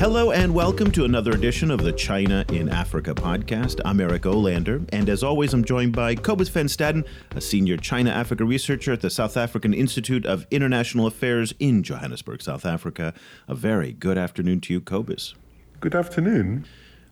Hello and welcome to another edition of the China in Africa podcast. I'm Eric Olander, and as always, I'm joined by Cobus van Staden, a senior China Africa researcher at the South African Institute of International Affairs in Johannesburg, South Africa. A very good afternoon to you, Cobus. Good afternoon.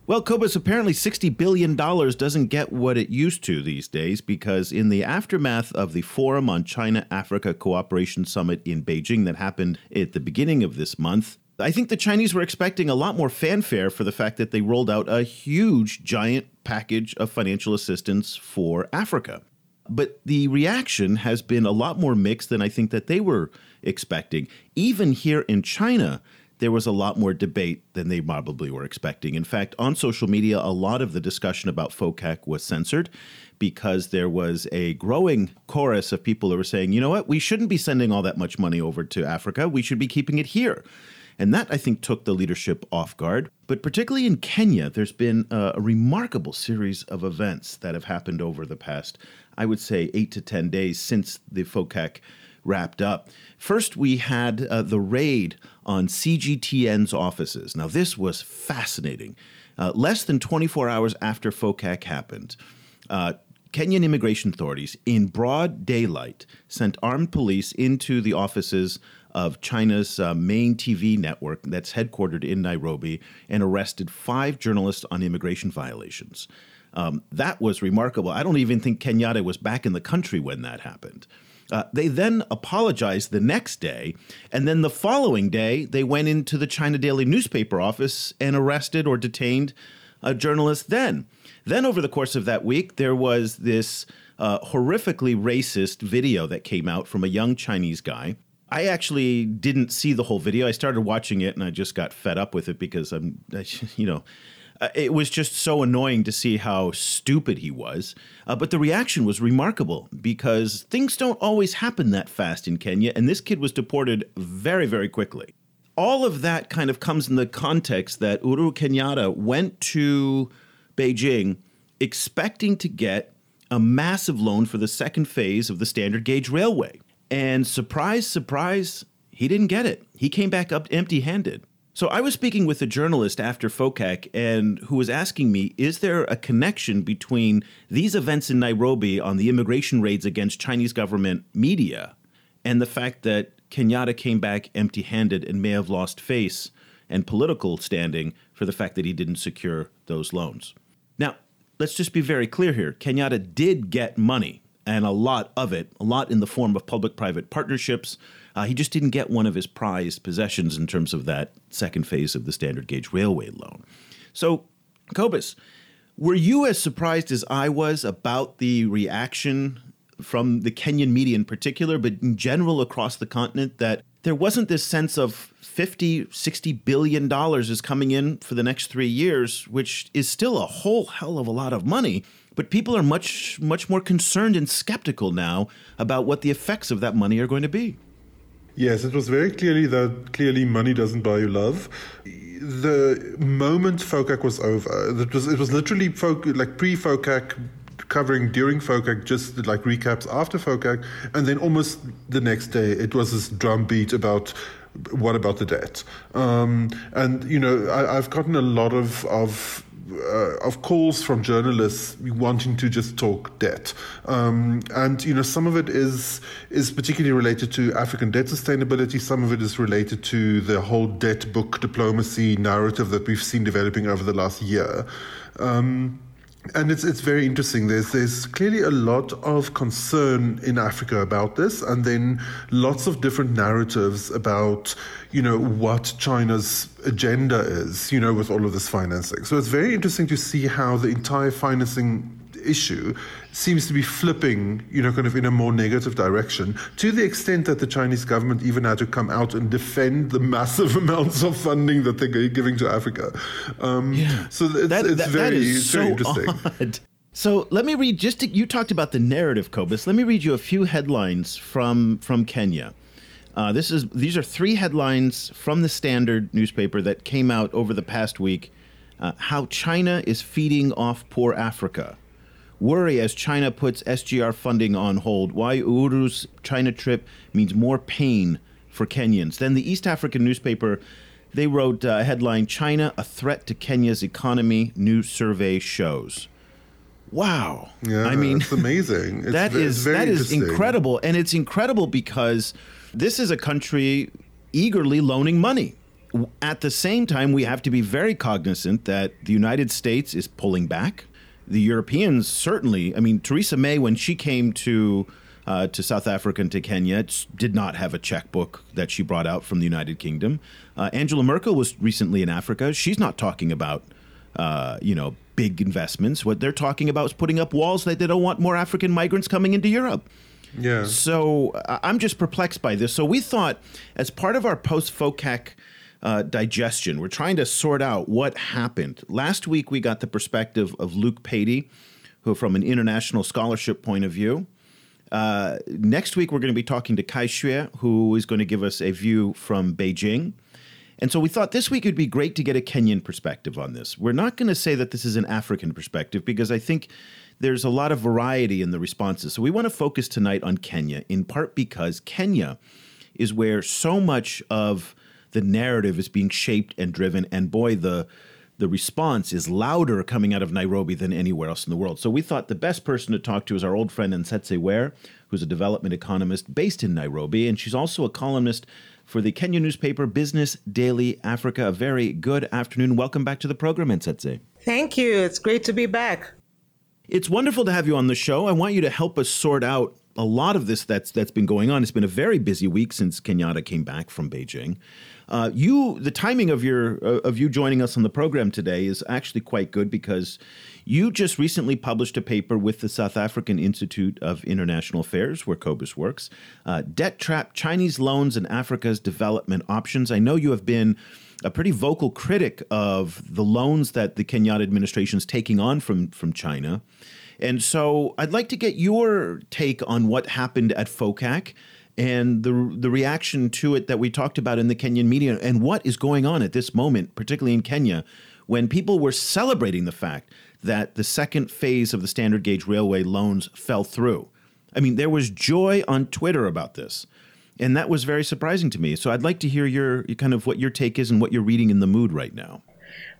Well, Cobus, apparently $60 billion doesn't get what it used to these days because, in the aftermath of the Forum on China Africa Cooperation Summit in Beijing that happened at the beginning of this month, I think the Chinese were expecting a lot more fanfare for the fact that they rolled out a huge, giant package of financial assistance for Africa. But the reaction has been a lot more mixed than I think that they were expecting. Even here in China, there was a lot more debate than they probably were expecting. In fact, on social media, a lot of the discussion about FOCAC was censored because there was a growing chorus of people who were saying, you know what, we shouldn't be sending all that much money over to Africa. We should be keeping it here. And that, I think, took the leadership off guard. But particularly in Kenya, there's been a, remarkable series of events that have happened over the past, I would say, eight to 10 days since the FOCAC wrapped up. First, we had uh, the raid on CGTN's offices. Now, this was fascinating. Uh, less than 24 hours after FOCAC happened, uh, Kenyan immigration authorities, in broad daylight, sent armed police into the offices of China's uh, main TV network that's headquartered in Nairobi and arrested five journalists on immigration violations. Um, that was remarkable. I don't even think Kenyatta was back in the country when that happened. Uh, they then apologized the next day, and then the following day, they went into the China Daily newspaper office and arrested or detained a journalist then. Then, over the course of that week, there was this uh, horrifically racist video that came out from a young Chinese guy I actually didn't see the whole video. I started watching it and I just got fed up with it because I'm, you know, uh, it was just so annoying to see how stupid he was. Uh, but the reaction was remarkable because things don't always happen that fast in Kenya, and this kid was deported very, very quickly. All of that kind of comes in the context that Uhuru Kenyatta went to Beijing expecting to get a massive loan for the second phase of the standard gauge railway. And surprise, surprise, he didn't get it. He came back up empty handed. So I was speaking with a journalist after FOCAC and who was asking me, is there a connection between these events in Nairobi on the immigration raids against Chinese government media and the fact that Kenyatta came back empty handed and may have lost face and political standing for the fact that he didn't secure those loans? Now, let's just be very clear here. Kenyatta did get money and a lot of it, a lot in the form of public private partnerships. Uh, he just didn't get one of his prized possessions in terms of that second phase of the standard gauge railway loan. So, Cobus, were you as surprised as I was about the reaction from the Kenyan media in particular, but in general across the continent, that there wasn't this sense of 50, 60 billion dollars is coming in for the next three years, which is still a whole hell of a lot of money. But people are much, much more concerned and skeptical now about what the effects of that money are going to be. Yes, it was very clearly that clearly money doesn't buy you love. The moment FOCAC was over, it was it was literally FOC, like pre-FOCAC covering during FOCAC, just like recaps after FOCAC, and then almost the next day it was this drumbeat about what about the debt? Um, and you know, I, have gotten a lot of of uh, of calls from journalists wanting to just talk debt, um, and you know some of it is is particularly related to African debt sustainability. Some of it is related to the whole debt book diplomacy narrative that we've seen developing over the last year. Um, and it's it's very interesting. There's there's clearly a lot of concern in Africa about this, and then lots of different narratives about you know what China's agenda is, you know, with all of this financing. So it's very interesting to see how the entire financing issue seems to be flipping, you know, kind of in a more negative direction to the extent that the Chinese government even had to come out and defend the massive amounts of funding that they're giving to Africa. Um, yeah. So it's, that, it's that, very, that is so interesting. Odd. So let me read just to, you talked about the narrative, Cobus. Let me read you a few headlines from from Kenya. Uh, this is these are three headlines from the Standard newspaper that came out over the past week. Uh, how China is feeding off poor Africa. Worry as China puts SGR funding on hold. Why Uhuru's China trip means more pain for Kenyans. Then the East African newspaper, they wrote uh, a headline: China a threat to Kenya's economy. New survey shows. Wow. Yeah, I mean, it's amazing. It's that is, that is incredible, and it's incredible because this is a country eagerly loaning money. At the same time, we have to be very cognizant that the United States is pulling back. The Europeans certainly, I mean, Theresa May, when she came to uh, to South Africa and to Kenya, did not have a checkbook that she brought out from the United Kingdom. Uh, Angela Merkel was recently in Africa. She's not talking about, uh, you know, big investments. What they're talking about is putting up walls that they don't want more African migrants coming into Europe. Yeah. So I'm just perplexed by this. So we thought, as part of our post FOCAC uh, digestion, we're trying to sort out what happened. Last week, we got the perspective of Luke Patey, who, from an international scholarship point of view, uh, next week, we're going to be talking to Kai Xue, who is going to give us a view from Beijing. And so we thought this week it would be great to get a Kenyan perspective on this. We're not going to say that this is an African perspective because I think there's a lot of variety in the responses. So we want to focus tonight on Kenya, in part because Kenya is where so much of the narrative is being shaped and driven. And boy, the the response is louder coming out of Nairobi than anywhere else in the world. So we thought the best person to talk to is our old friend Anzetse Were, who's a development economist based in Nairobi, and she's also a columnist for the Kenya newspaper Business Daily Africa. A very good afternoon. Welcome back to the program, Anzetse. Thank you. It's great to be back. It's wonderful to have you on the show. I want you to help us sort out a lot of this that's that's been going on. It's been a very busy week since Kenyatta came back from Beijing. Uh, you, the timing of your uh, of you joining us on the program today is actually quite good because you just recently published a paper with the South African Institute of International Affairs, where Cobus works, uh, "Debt Trap: Chinese Loans and Africa's Development Options." I know you have been a pretty vocal critic of the loans that the Kenyatta administration is taking on from from China. And so I'd like to get your take on what happened at FOCAC and the the reaction to it that we talked about in the Kenyan media and what is going on at this moment, particularly in Kenya, when people were celebrating the fact that the second phase of the standard gauge railway loans fell through. I mean, there was joy on Twitter about this and that was very surprising to me. So I'd like to hear your kind of what your take is and what you're reading in the mood right now.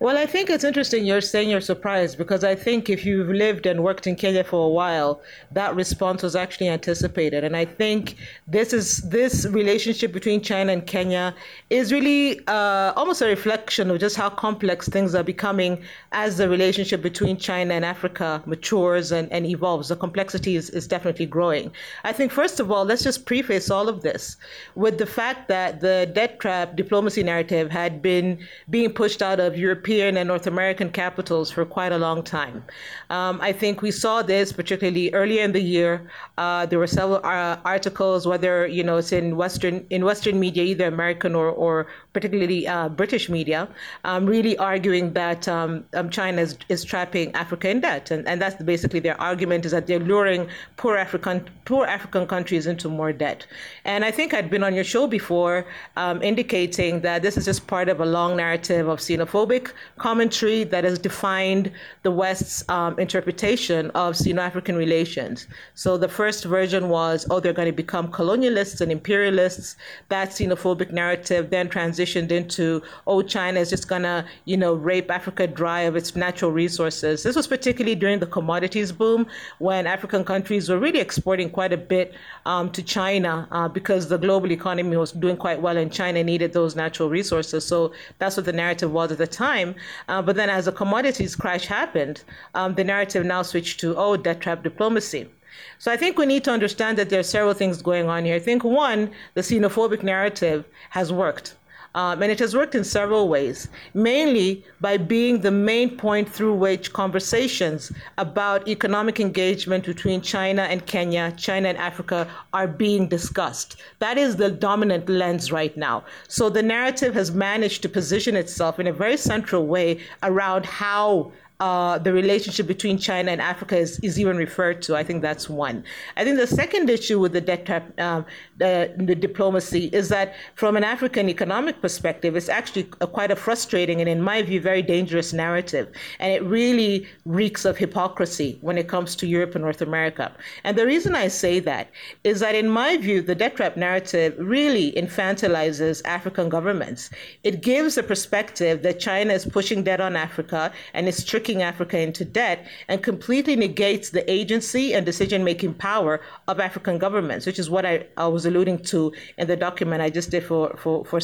Well, I think it's interesting you're saying you're surprised because I think if you've lived and worked in Kenya for a while, that response was actually anticipated. And I think this is this relationship between China and Kenya is really uh, almost a reflection of just how complex things are becoming as the relationship between China and Africa matures and, and evolves. The complexity is, is definitely growing. I think, first of all, let's just preface all of this with the fact that the debt trap diplomacy narrative had been being pushed out of European and North American capitals for quite a long time. Um, I think we saw this particularly earlier in the year. Uh, there were several uh, articles, whether you know it's in Western in Western media, either American or, or particularly uh, British media, um, really arguing that um, um, China is, is trapping Africa in debt, and, and that's basically their argument is that they're luring poor African poor African countries into more debt. And I think I'd been on your show before, um, indicating that this is just part of a long narrative of xenophobic commentary that has defined the West's um, interpretation of Sino-African relations. So the first version was, oh, they're going to become colonialists and imperialists. That xenophobic narrative then transitioned into, oh, China is just going to, you know, rape Africa dry of its natural resources. This was particularly during the commodities boom when African countries were really exporting quite a bit um, to China uh, because the global economy was doing quite well and China needed those natural resources. So that's what the narrative was at the time. Uh, but then as the commodities crash happened, um, the narrative now switched to, oh, debt trap diplomacy. So I think we need to understand that there are several things going on here. I think one, the xenophobic narrative has worked. Um, and it has worked in several ways, mainly by being the main point through which conversations about economic engagement between China and Kenya, China and Africa are being discussed. That is the dominant lens right now. So the narrative has managed to position itself in a very central way around how uh, the relationship between China and Africa is, is even referred to. I think that's one. I think the second issue with the debt trap, um, the, the, diplomacy is that from an African economic perspective, it's actually a, quite a frustrating and, in my view, very dangerous narrative. And it really reeks of hypocrisy when it comes to Europe and North America. And the reason I say that is that, in my view, the debt trap narrative really infantilizes African governments. It gives a perspective that China is pushing debt on Africa and is tricking Africa into debt and completely negates the agency and decision making power of African governments, which is what I, I was alluding to in the document I just did for, for, for.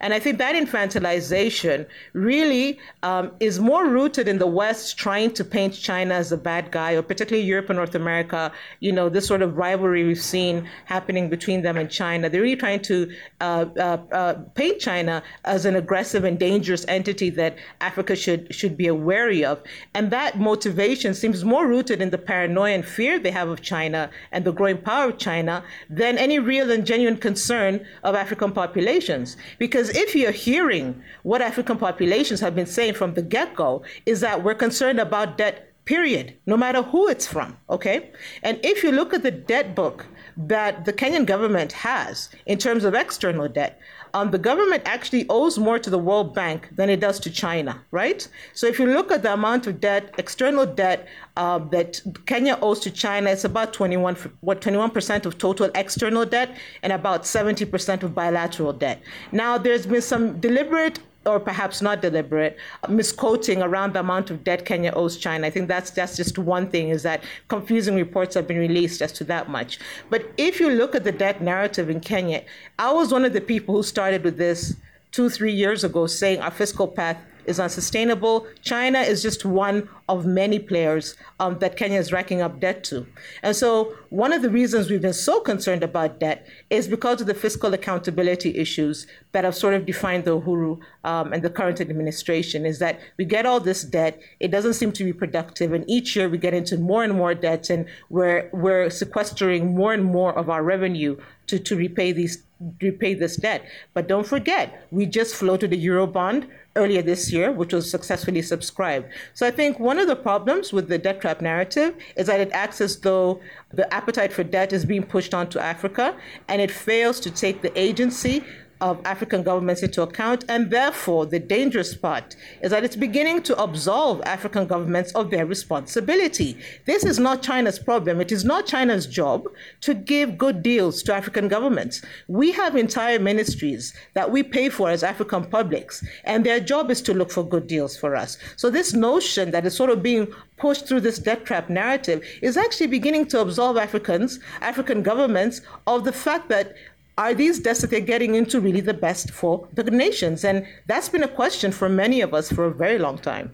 And I think that infantilization really um, is more rooted in the West trying to paint China as a bad guy, or particularly Europe and North America, you know, this sort of rivalry we've seen happening between them and China. They're really trying to uh, uh, uh, paint China as an aggressive and dangerous entity that Africa should, should be aware wary of. And that motivation seems more rooted in the paranoia and fear they have of China and the growing power of China than any real and genuine concern of African populations. Because if you're hearing what African populations have been saying from the get go, is that we're concerned about debt period, no matter who it's from, okay? And if you look at the debt book that the Kenyan government has in terms of external debt, um, the government actually owes more to the World Bank than it does to China, right? So if you look at the amount of debt, external debt uh, that Kenya owes to China, it's about 21, what 21% of total external debt and about 70% of bilateral debt. Now, there's been some deliberate or perhaps not deliberate, misquoting around the amount of debt Kenya owes China. I think that's that's just one thing is that confusing reports have been released as to that much. But if you look at the debt narrative in Kenya, I was one of the people who started with this two, three years ago, saying our fiscal path is unsustainable. China is just one of many players um, that Kenya is racking up debt to. And so, one of the reasons we've been so concerned about debt is because of the fiscal accountability issues that have sort of defined the Uhuru um, and the current administration. Is that we get all this debt, it doesn't seem to be productive, and each year we get into more and more debt, and we're, we're sequestering more and more of our revenue to, to repay these repay this debt. But don't forget, we just floated a Eurobond earlier this year, which was successfully subscribed. So I think one of the problems with the debt trap narrative is that it acts as though the appetite for debt is being pushed onto Africa and it fails to take the agency of African governments into account. And therefore, the dangerous part is that it's beginning to absolve African governments of their responsibility. This is not China's problem. It is not China's job to give good deals to African governments. We have entire ministries that we pay for as African publics, and their job is to look for good deals for us. So, this notion that is sort of being pushed through this debt trap narrative is actually beginning to absolve Africans, African governments, of the fact that are these debts that they're getting into really the best for the nations? And that's been a question for many of us for a very long time.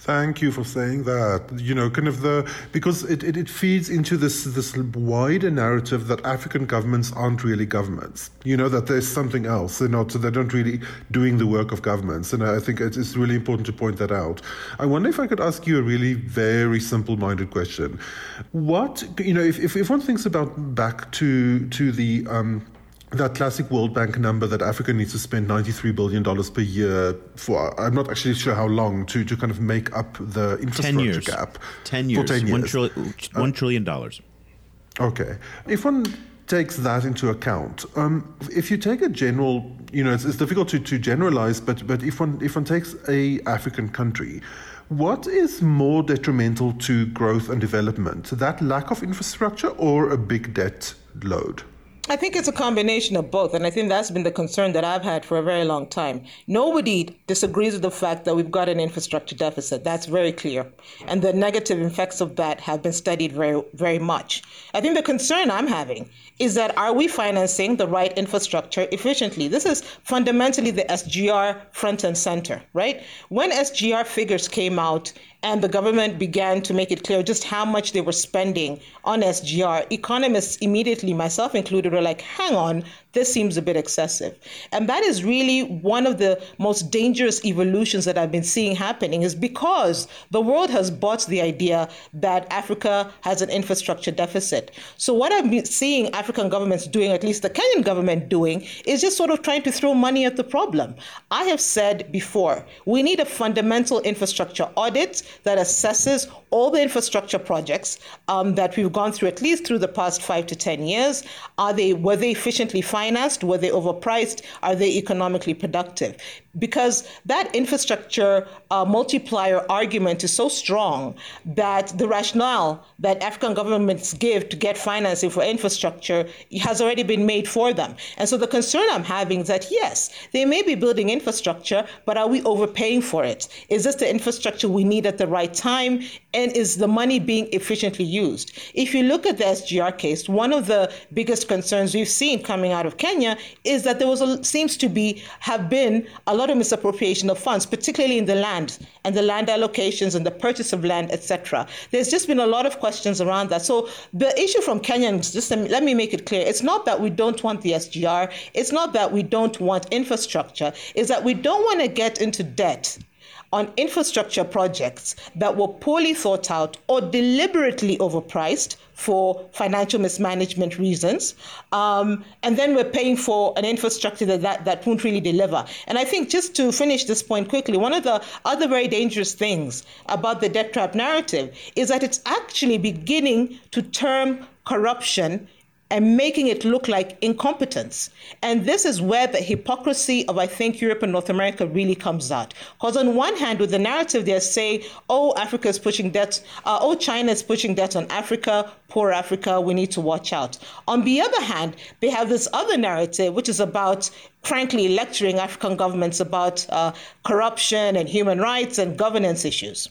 Thank you for saying that. You know, kind of the because it, it, it, feeds into this this wider narrative that African governments aren't really governments. You know that there's something else. They're not. They're not really doing the work of governments. And I think it's really important to point that out. I wonder if I could ask you a really very simple-minded question. What you know, if if, if one thinks about back to to the um, that classic World Bank number that Africa needs to spend $93 billion per year for, I'm not actually sure how long, to, to kind of make up the infrastructure 10 years. gap. 10 years. For 10 years. $1 trillion, $1 trillion. Okay. If one takes that into account, um, if you take a general, you know, it's, it's difficult to, to generalize, but, but if, one, if one takes a African country, what is more detrimental to growth and development, that lack of infrastructure or a big debt load? I think it's a combination of both, and I think that's been the concern that I've had for a very long time. Nobody disagrees with the fact that we've got an infrastructure deficit. That's very clear, and the negative effects of that have been studied very, very much. I think the concern I'm having is that are we financing the right infrastructure efficiently? This is fundamentally the SGR front and center, right? When SGR figures came out and the government began to make it clear just how much they were spending on SGR, economists immediately, myself included, were like, hang on, this seems a bit excessive. And that is really one of the most dangerous evolutions that I've been seeing happening is because the world has bought the idea that Africa has an infrastructure deficit. So what I've been seeing African governments doing, at least the Kenyan government doing, is just sort of trying to throw money at the problem. I have said before, we need a fundamental infrastructure audit that assesses all the infrastructure projects um, that we've gone through, at least through the past five to 10 years. Are they, were they efficiently financed? Were they overpriced? Are they economically productive? Because that infrastructure uh, multiplier argument is so strong that the rationale that African governments give to get financing for infrastructure has already been made for them. And so the concern I'm having is that yes, they may be building infrastructure, but are we overpaying for it? Is this the infrastructure we need at the right time? And is the money being efficiently used? If you look at the SGR case, one of the biggest concerns we've seen coming out of Kenya is that there was a, seems to be have been a lot misappropriation of funds, particularly in the land and the land allocations and the purchase of land, etc. There's just been a lot of questions around that. So the issue from Kenyans, just let me make it clear, it's not that we don't want the SGR, it's not that we don't want infrastructure, it's that we don't want to get into debt on infrastructure projects that were poorly thought out or deliberately overpriced for financial mismanagement reasons. Um, and then we're paying for an infrastructure that, that, that won't really deliver. And I think just to finish this point quickly, one of the other very dangerous things about the debt trap narrative is that it's actually beginning to term corruption and making it look like incompetence. And this is where the hypocrisy of, I think, Europe and North America really comes out. Because on one hand, with the narrative, they say, oh, Africa is pushing debt, uh, oh, China is pushing debt on Africa, poor Africa, we need to watch out. On the other hand, they have this other narrative, which is about frankly lecturing African governments about uh, corruption and human rights and governance issues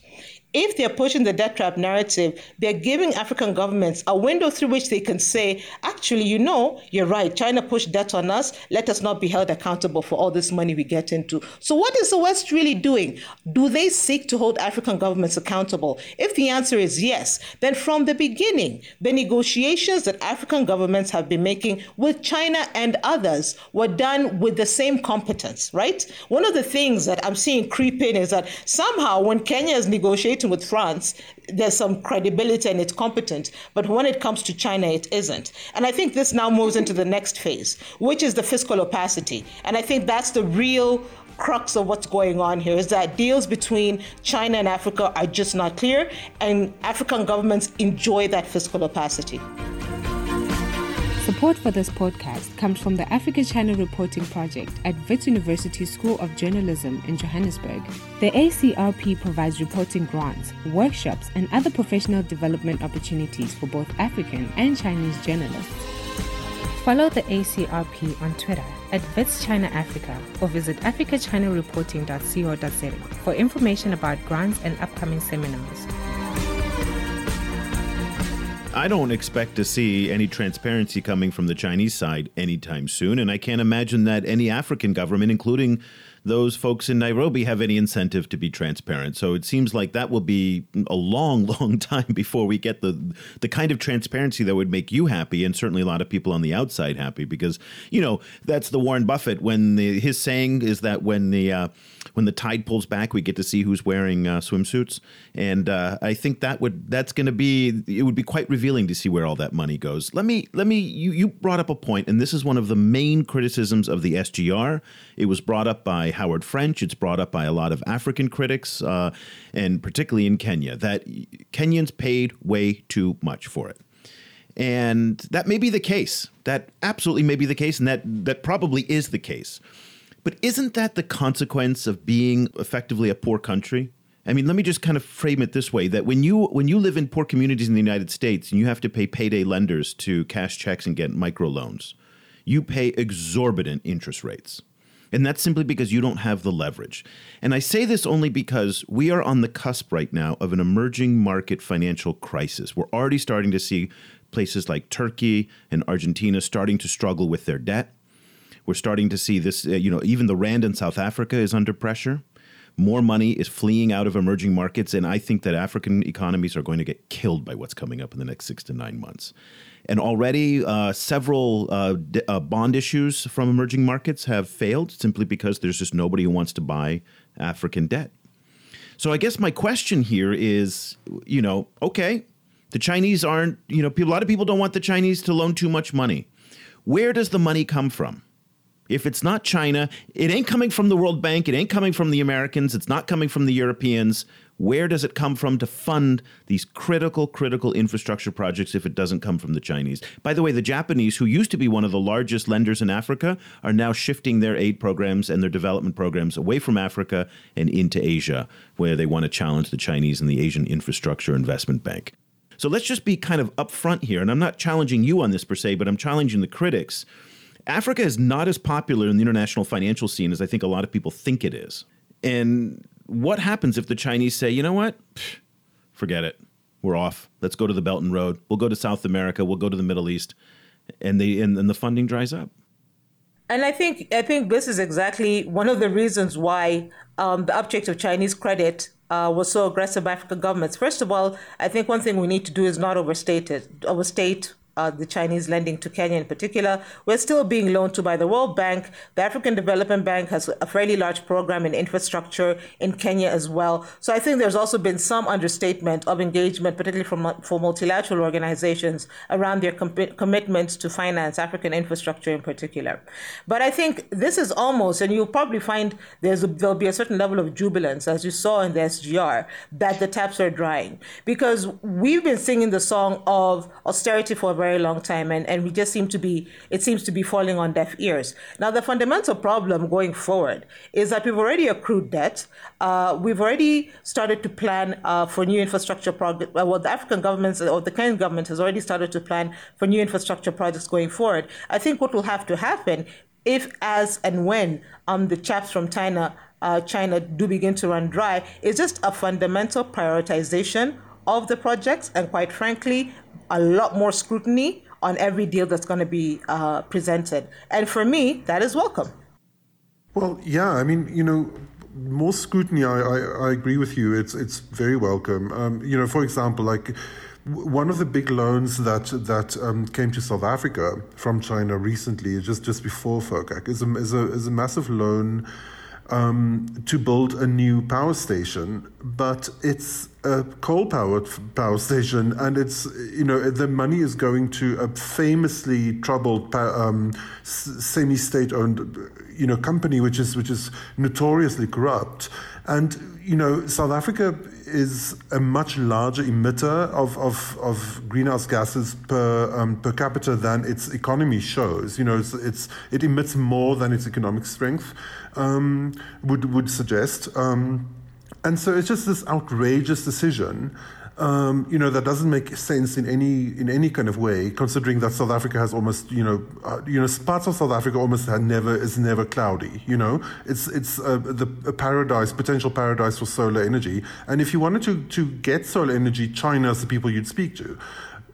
if they're pushing the debt trap narrative, they're giving African governments a window through which they can say, actually, you know, you're right. China pushed debt on us. Let us not be held accountable for all this money we get into. So, what is the West really doing? Do they seek to hold African governments accountable? If the answer is yes, then from the beginning, the negotiations that African governments have been making with China and others were done with the same competence, right? One of the things that I'm seeing creep in is that somehow when Kenya is negotiating, with France, there's some credibility and it's competent. But when it comes to China, it isn't. And I think this now moves into the next phase, which is the fiscal opacity. And I think that's the real crux of what's going on here is that deals between China and Africa are just not clear, and African governments enjoy that fiscal opacity. Support for this podcast comes from the Africa China Reporting Project at Wits University School of Journalism in Johannesburg. The ACRP provides reporting grants, workshops, and other professional development opportunities for both African and Chinese journalists. Follow the ACRP on Twitter at Wits China Africa or visit africachinareporting.co.za for information about grants and upcoming seminars. I don't expect to see any transparency coming from the Chinese side anytime soon, and I can't imagine that any African government, including those folks in Nairobi have any incentive to be transparent. So it seems like that will be a long, long time before we get the the kind of transparency that would make you happy, and certainly a lot of people on the outside happy, because you know that's the Warren Buffett when the, his saying is that when the uh, when the tide pulls back, we get to see who's wearing uh, swimsuits, and uh, I think that would that's going to be it would be quite revealing to see where all that money goes. Let me let me you you brought up a point, and this is one of the main criticisms of the SGR. It was brought up by Howard French. It's brought up by a lot of African critics, uh, and particularly in Kenya, that Kenyans paid way too much for it. And that may be the case. That absolutely may be the case, and that, that probably is the case. But isn't that the consequence of being effectively a poor country? I mean, let me just kind of frame it this way: that when you when you live in poor communities in the United States and you have to pay payday lenders to cash checks and get microloans, you pay exorbitant interest rates. And that's simply because you don't have the leverage. And I say this only because we are on the cusp right now of an emerging market financial crisis. We're already starting to see places like Turkey and Argentina starting to struggle with their debt. We're starting to see this, uh, you know, even the Rand in South Africa is under pressure. More money is fleeing out of emerging markets, and I think that African economies are going to get killed by what's coming up in the next six to nine months. And already, uh, several uh, d- uh, bond issues from emerging markets have failed simply because there's just nobody who wants to buy African debt. So I guess my question here is, you know, okay, the Chinese aren't, you know, people, a lot of people don't want the Chinese to loan too much money. Where does the money come from? If it's not China, it ain't coming from the World Bank, it ain't coming from the Americans, it's not coming from the Europeans. Where does it come from to fund these critical, critical infrastructure projects if it doesn't come from the Chinese? By the way, the Japanese, who used to be one of the largest lenders in Africa, are now shifting their aid programs and their development programs away from Africa and into Asia, where they want to challenge the Chinese and the Asian Infrastructure Investment Bank. So let's just be kind of upfront here. And I'm not challenging you on this per se, but I'm challenging the critics. Africa is not as popular in the international financial scene as I think a lot of people think it is. And what happens if the Chinese say, you know what? Forget it. We're off. Let's go to the Belt and Road. We'll go to South America. We'll go to the Middle East. And they and, and the funding dries up. And I think I think this is exactly one of the reasons why um, the uptake of Chinese credit uh, was so aggressive by African governments. First of all, I think one thing we need to do is not overstate it, overstate uh, the Chinese lending to Kenya in particular. We're still being loaned to by the World Bank. The African Development Bank has a fairly large program in infrastructure in Kenya as well. So I think there's also been some understatement of engagement, particularly from, for multilateral organizations, around their com- commitment to finance African infrastructure in particular. But I think this is almost, and you'll probably find there's a, there'll be a certain level of jubilance, as you saw in the SGR, that the taps are drying. Because we've been singing the song of austerity for a very very long time, and, and we just seem to be, it seems to be falling on deaf ears. Now, the fundamental problem going forward is that we've already accrued debt. Uh, we've already started to plan uh, for new infrastructure projects. Uh, well, the African government or the Kenyan government has already started to plan for new infrastructure projects going forward. I think what will have to happen if, as, and when um, the chaps from China uh, China do begin to run dry is just a fundamental prioritization of the projects and quite frankly a lot more scrutiny on every deal that's going to be uh, presented. And for me, that is welcome. Well, yeah, I mean, you know, more scrutiny. I, I, I agree with you. It's it's very welcome. Um, you know, for example, like one of the big loans that that um, came to South Africa from China recently, just just before FOCAC, is a is a, is a massive loan um, to build a new power station, but it's a coal-powered power station, and it's you know the money is going to a famously troubled um, semi-state-owned you know company, which is which is notoriously corrupt, and you know South Africa is a much larger emitter of, of, of greenhouse gases per um, per capita than its economy shows. You know, it's, it's it emits more than its economic strength um, would would suggest. Um, and so it's just this outrageous decision um, you know, that doesn't make sense in any in any kind of way, considering that South Africa has almost, you know, uh, you know, parts of South Africa almost had never is never cloudy. You know, it's it's uh, the a paradise, potential paradise for solar energy. And if you wanted to to get solar energy, China is the people you'd speak to.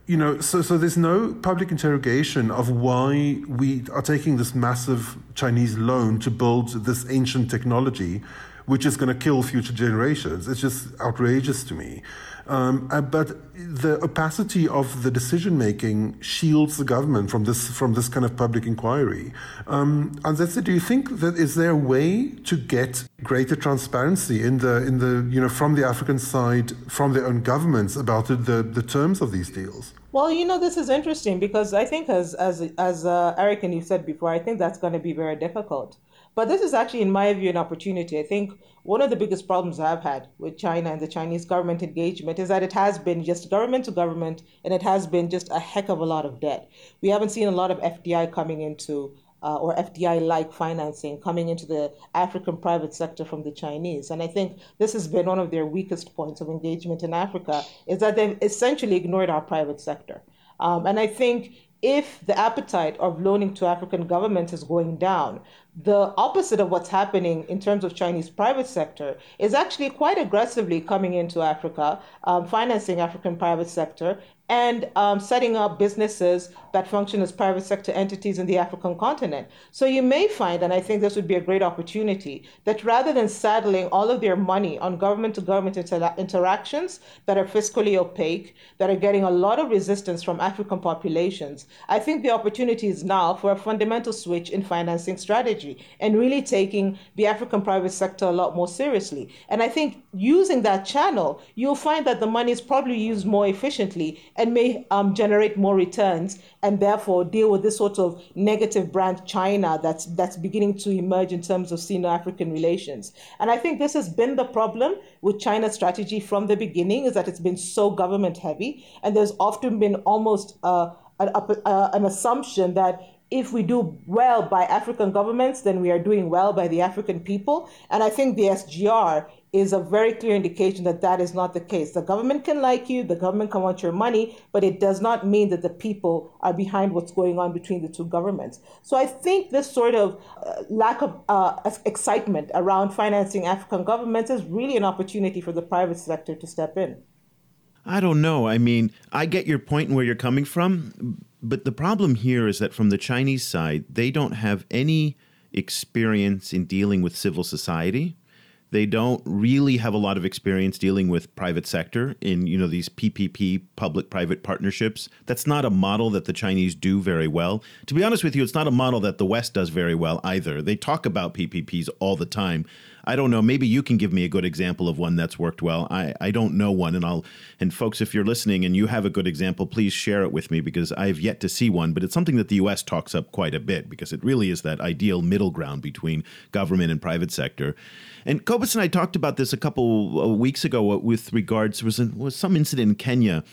You know, so so there's no public interrogation of why we are taking this massive Chinese loan to build this ancient technology, which is going to kill future generations. It's just outrageous to me. Um, uh, but the opacity of the decision making shields the government from this from this kind of public inquiry. Um, Anzetse, do you think that is there a way to get greater transparency in the in the you know from the African side from their own governments about the the, the terms of these deals? Well, you know, this is interesting because I think, as as as uh, Eric and you said before, I think that's going to be very difficult. But this is actually, in my view, an opportunity. I think one of the biggest problems I've had with China and the Chinese government engagement is that it has been just government to government and it has been just a heck of a lot of debt. We haven't seen a lot of FDI coming into uh, or FDI like financing coming into the African private sector from the Chinese. And I think this has been one of their weakest points of engagement in Africa is that they've essentially ignored our private sector. Um, and I think if the appetite of loaning to African governments is going down, the opposite of what's happening in terms of Chinese private sector is actually quite aggressively coming into Africa, um, financing African private sector, and um, setting up businesses that function as private sector entities in the African continent. So you may find, and I think this would be a great opportunity, that rather than saddling all of their money on government to government interactions that are fiscally opaque, that are getting a lot of resistance from African populations, I think the opportunity is now for a fundamental switch in financing strategy and really taking the African private sector a lot more seriously. And I think using that channel, you'll find that the money is probably used more efficiently and may um, generate more returns and therefore deal with this sort of negative brand China that's that's beginning to emerge in terms of Sino-African relations. And I think this has been the problem with China's strategy from the beginning is that it's been so government heavy, and there's often been almost uh, an, uh, an assumption that if we do well by African governments, then we are doing well by the African people. And I think the SGR is a very clear indication that that is not the case. The government can like you, the government can want your money, but it does not mean that the people are behind what's going on between the two governments. So I think this sort of uh, lack of uh, excitement around financing African governments is really an opportunity for the private sector to step in. I don't know. I mean, I get your point and where you're coming from, but the problem here is that from the Chinese side, they don't have any experience in dealing with civil society they don't really have a lot of experience dealing with private sector in you know these PPP public private partnerships. That's not a model that the Chinese do very well. To be honest with you, it's not a model that the West does very well either. They talk about PPPs all the time, I don't know. Maybe you can give me a good example of one that's worked well. I, I don't know one, and I'll and folks, if you're listening and you have a good example, please share it with me because I've yet to see one. But it's something that the U.S. talks up quite a bit because it really is that ideal middle ground between government and private sector. And Cobus and I talked about this a couple of weeks ago with regards was, was some incident in Kenya.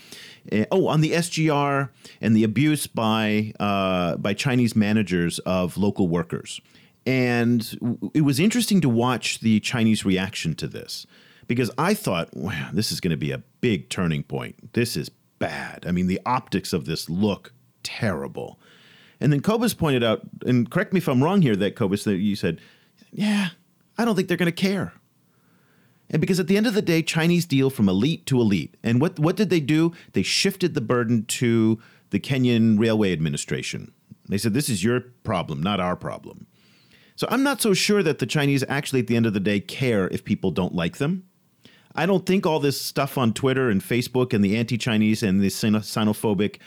Uh, oh, on the SGR and the abuse by uh, by Chinese managers of local workers. And it was interesting to watch the Chinese reaction to this because I thought, wow, this is going to be a big turning point. This is bad. I mean, the optics of this look terrible. And then Cobus pointed out, and correct me if I'm wrong here, that Cobus, that you said, yeah, I don't think they're going to care. And because at the end of the day, Chinese deal from elite to elite. And what, what did they do? They shifted the burden to the Kenyan Railway Administration. They said, this is your problem, not our problem. So I'm not so sure that the Chinese actually, at the end of the day, care if people don't like them. I don't think all this stuff on Twitter and Facebook and the anti-Chinese and the xenophobic,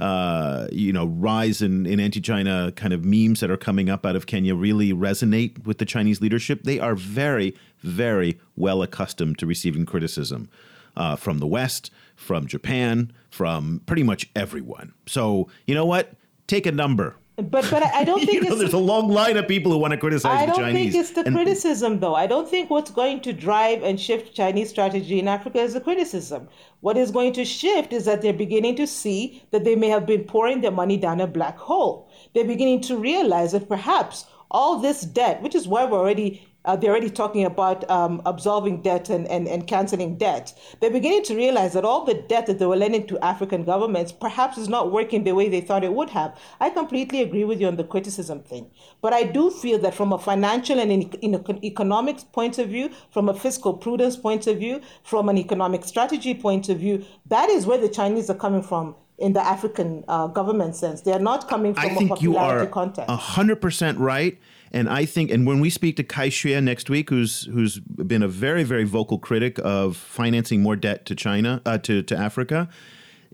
uh, you know, rise in, in anti-China kind of memes that are coming up out of Kenya really resonate with the Chinese leadership. They are very, very well accustomed to receiving criticism uh, from the West, from Japan, from pretty much everyone. So you know what? Take a number but but I don't think know, there's a long line of people who want to criticize the Chinese. I don't think it's the and, criticism, though. I don't think what's going to drive and shift Chinese strategy in Africa is the criticism. What is going to shift is that they're beginning to see that they may have been pouring their money down a black hole. They're beginning to realize that perhaps all this debt, which is why we're already uh, they're already talking about um, absolving debt and, and, and canceling debt. They're beginning to realize that all the debt that they were lending to African governments perhaps is not working the way they thought it would have. I completely agree with you on the criticism thing. But I do feel that from a financial and in, in economics point of view, from a fiscal prudence point of view, from an economic strategy point of view, that is where the Chinese are coming from in the African uh, government sense. They are not coming from I think a popularity you are context. 100% right. And I think, and when we speak to Kai Xue next week, who's who's been a very very vocal critic of financing more debt to China uh, to to Africa,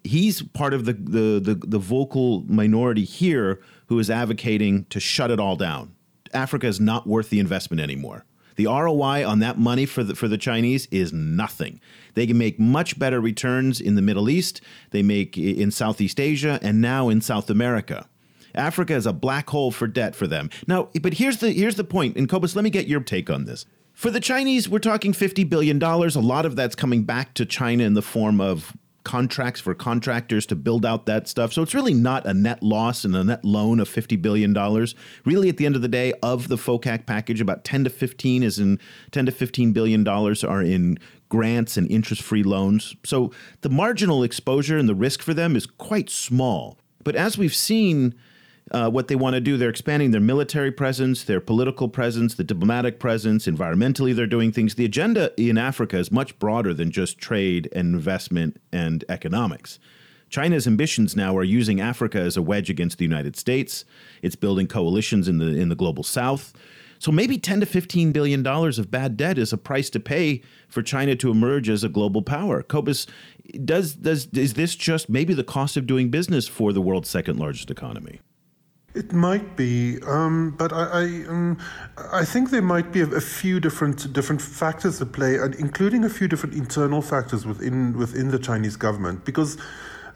he's part of the, the the the vocal minority here who is advocating to shut it all down. Africa is not worth the investment anymore. The ROI on that money for the for the Chinese is nothing. They can make much better returns in the Middle East. They make in Southeast Asia and now in South America. Africa is a black hole for debt for them. Now, but here's the here's the point. And Cobus, let me get your take on this. For the Chinese, we're talking $50 billion. A lot of that's coming back to China in the form of contracts for contractors to build out that stuff. So it's really not a net loss and a net loan of $50 billion. Really, at the end of the day, of the FOCAC package, about 10 to 15 is in 10 to 15 billion dollars are in grants and interest-free loans. So the marginal exposure and the risk for them is quite small. But as we've seen uh, what they want to do. They're expanding their military presence, their political presence, the diplomatic presence. Environmentally, they're doing things. The agenda in Africa is much broader than just trade and investment and economics. China's ambitions now are using Africa as a wedge against the United States. It's building coalitions in the in the global south. So maybe 10 to 15 billion dollars of bad debt is a price to pay for China to emerge as a global power. Cobus, does does is this just maybe the cost of doing business for the world's second largest economy? It might be, um, but I I, um, I, think there might be a, a, few different different factors at play, and including a few different internal factors within within the Chinese government, because.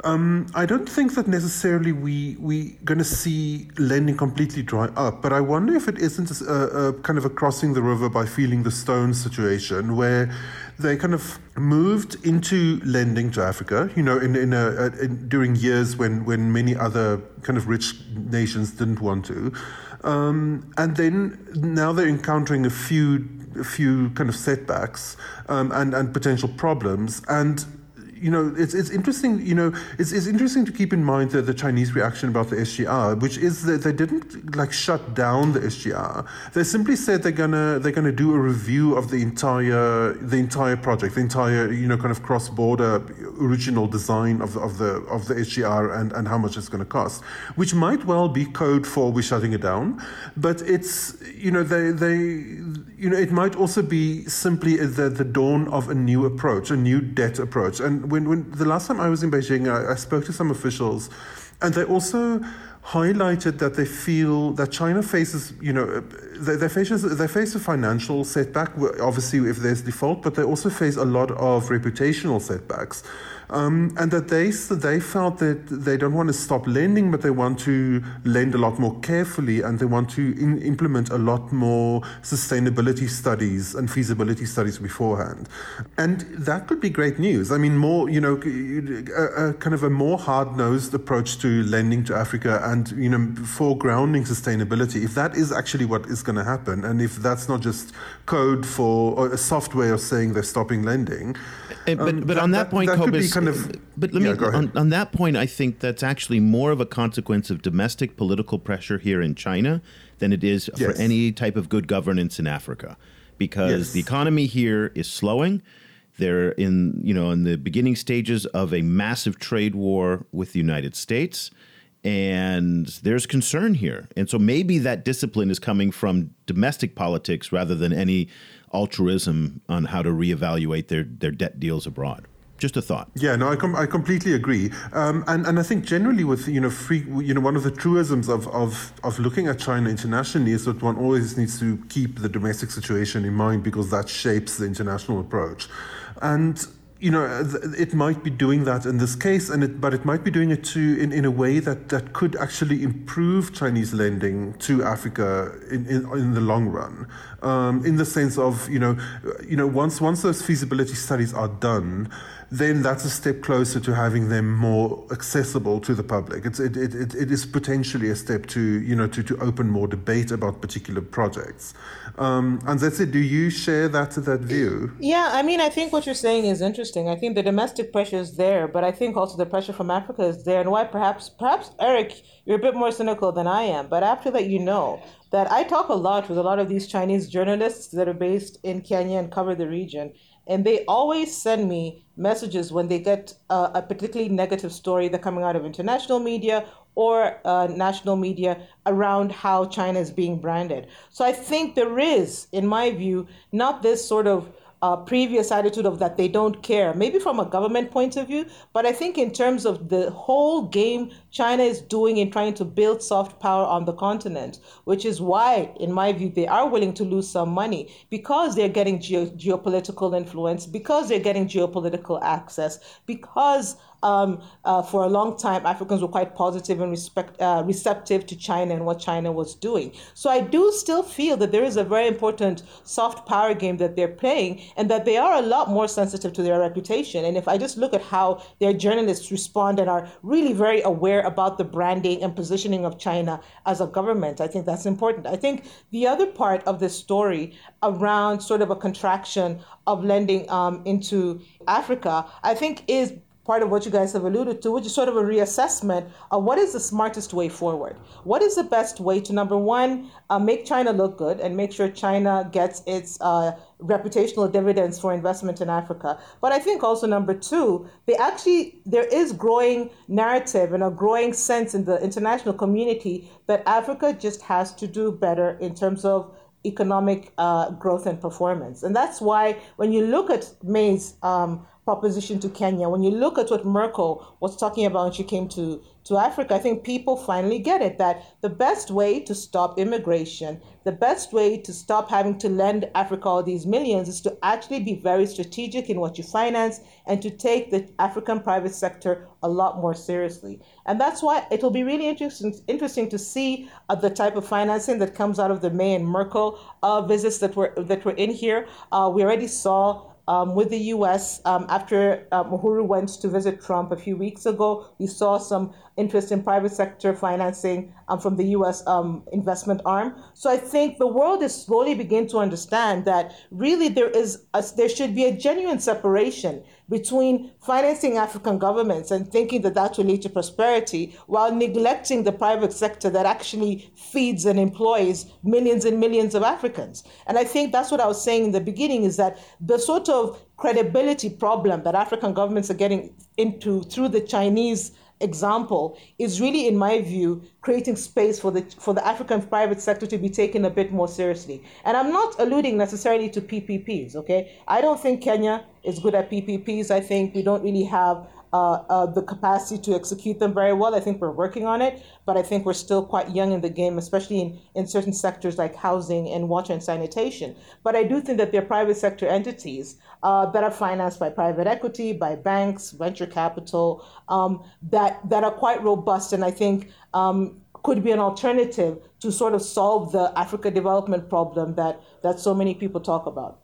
Um, I don't think that necessarily we we going to see lending completely dry up, but I wonder if it isn't a, a, kind of a crossing the river by feeling the stone situation where they kind of moved into lending to Africa, you know, in, in, a, in during years when, when many other kind of rich nations didn't want to. Um, and then now they're encountering a few, a few kind of setbacks um, and, and potential problems. And you know, it's, it's interesting, you know, it's, it's interesting to keep in mind the, the Chinese reaction about the SGR, which is that they didn't like shut down the SGR. They simply said they're gonna they're gonna do a review of the entire the entire project, the entire you know kind of cross border original design of the, of the of the SGR and, and how much it's to cost, which might well be code for we're shutting it down, but it's you know they they you know it might also be simply the the dawn of a new approach, a new debt approach, and when, when the last time I was in Beijing, I, I spoke to some officials, and they also highlighted that they feel that China faces, you know, they, they, face, they face a financial setback, obviously, if there's default, but they also face a lot of reputational setbacks. Um, and that they, they felt that they don't want to stop lending, but they want to lend a lot more carefully and they want to in, implement a lot more sustainability studies and feasibility studies beforehand. And that could be great news. I mean, more, you know, a, a kind of a more hard nosed approach to lending to Africa and, you know, foregrounding sustainability, if that is actually what is going to happen, and if that's not just code for a soft way of saying they're stopping lending. And, but, um, but that, on that, that point, that Cobus, kind of, but let yeah, me on, on that point, I think that's actually more of a consequence of domestic political pressure here in China than it is yes. for any type of good governance in Africa, because yes. the economy here is slowing. They're in you know in the beginning stages of a massive trade war with the United States and there's concern here. And so maybe that discipline is coming from domestic politics rather than any altruism on how to reevaluate their, their debt deals abroad. Just a thought. Yeah, no, I, com- I completely agree, um, and and I think generally with you know free, you know one of the truisms of, of of looking at China internationally is that one always needs to keep the domestic situation in mind because that shapes the international approach, and you know, it might be doing that in this case, and it, but it might be doing it too in, in a way that, that could actually improve Chinese lending to Africa in, in, in the long run. Um, in the sense of, you know, you know, once once those feasibility studies are done, then that's a step closer to having them more accessible to the public. It's, it, it, it, it is potentially a step to, you know, to, to open more debate about particular projects. Um, and that's it. Do you share that, that view? Yeah, I mean, I think what you're saying is interesting. I think the domestic pressure is there, but I think also the pressure from Africa is there. And why perhaps, perhaps, Eric, you're a bit more cynical than I am, but after that, you know that I talk a lot with a lot of these Chinese journalists that are based in Kenya and cover the region and they always send me messages when they get uh, a particularly negative story that coming out of international media or uh, national media around how China is being branded. So I think there is, in my view, not this sort of uh, previous attitude of that they don't care, maybe from a government point of view, but I think in terms of the whole game China is doing in trying to build soft power on the continent, which is why, in my view, they are willing to lose some money because they're getting geopolitical influence, because they're getting geopolitical access, because um, uh, for a long time, Africans were quite positive and respect, uh, receptive to China and what China was doing. So I do still feel that there is a very important soft power game that they're playing and that they are a lot more sensitive to their reputation. And if I just look at how their journalists respond and are really very aware about the branding and positioning of China as a government, I think that's important. I think the other part of this story around sort of a contraction of lending um, into Africa, I think is part of what you guys have alluded to, which is sort of a reassessment of what is the smartest way forward. What is the best way to, number one, uh, make China look good and make sure China gets its uh, reputational dividends for investment in Africa. But I think also, number two, they actually, there is growing narrative and a growing sense in the international community that Africa just has to do better in terms of economic uh, growth and performance. And that's why when you look at May's um, proposition to Kenya, when you look at what Merkel was talking about when she came to, to Africa, I think people finally get it that the best way to stop immigration, the best way to stop having to lend Africa all these millions is to actually be very strategic in what you finance and to take the African private sector a lot more seriously. And that's why it will be really interesting, interesting to see uh, the type of financing that comes out of the May and Merkel uh, visits that were that were in here. Uh, we already saw um, with the U.S. Um, after uh, Uhuru went to visit Trump a few weeks ago. We saw some interest in private sector financing um, from the U.S. Um, investment arm. So I think the world is slowly beginning to understand that really there is a, there should be a genuine separation between financing African governments and thinking that that will lead to prosperity while neglecting the private sector that actually feeds and employs millions and millions of Africans. And I think that's what I was saying in the beginning is that the sort of credibility problem that African governments are getting into through the Chinese example is really, in my view, creating space for the for the African private sector to be taken a bit more seriously. And I'm not alluding necessarily to PPPs. Okay, I don't think Kenya is good at PPPs. I think we don't really have uh, uh, the capacity to execute them very well. I think we're working on it, but I think we're still quite young in the game, especially in, in certain sectors like housing and water and sanitation. But I do think that there are private sector entities uh, that are financed by private equity, by banks, venture capital, um, that, that are quite robust and I think um, could be an alternative to sort of solve the Africa development problem that, that so many people talk about.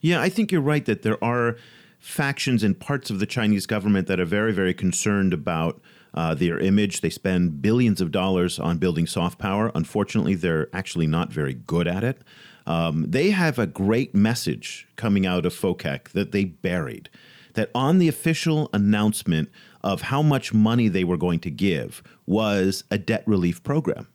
Yeah, I think you're right that there are factions and parts of the Chinese government that are very, very concerned about uh, their image. They spend billions of dollars on building soft power. Unfortunately, they're actually not very good at it. Um, they have a great message coming out of FOCAC that they buried. That on the official announcement of how much money they were going to give was a debt relief program.